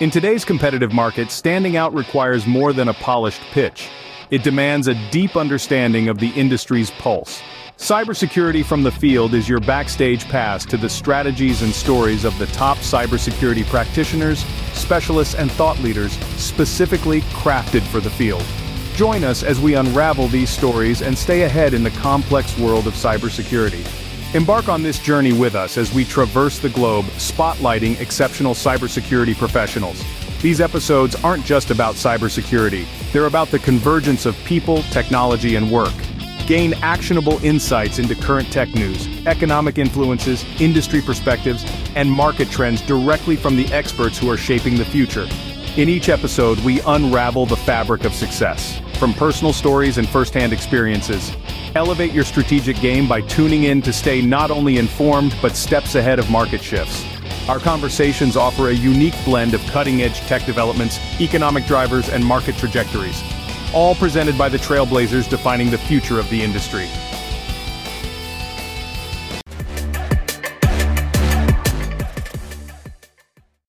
In today's competitive market, standing out requires more than a polished pitch. It demands a deep understanding of the industry's pulse. Cybersecurity from the field is your backstage pass to the strategies and stories of the top cybersecurity practitioners, specialists, and thought leaders specifically crafted for the field. Join us as we unravel these stories and stay ahead in the complex world of cybersecurity. Embark on this journey with us as we traverse the globe, spotlighting exceptional cybersecurity professionals. These episodes aren't just about cybersecurity, they're about the convergence of people, technology, and work. Gain actionable insights into current tech news, economic influences, industry perspectives, and market trends directly from the experts who are shaping the future. In each episode, we unravel the fabric of success, from personal stories and first-hand experiences. Elevate your strategic game by tuning in to stay not only informed but steps ahead of market shifts. Our conversations offer a unique blend of cutting-edge tech developments, economic drivers, and market trajectories, all presented by the trailblazers defining the future of the industry.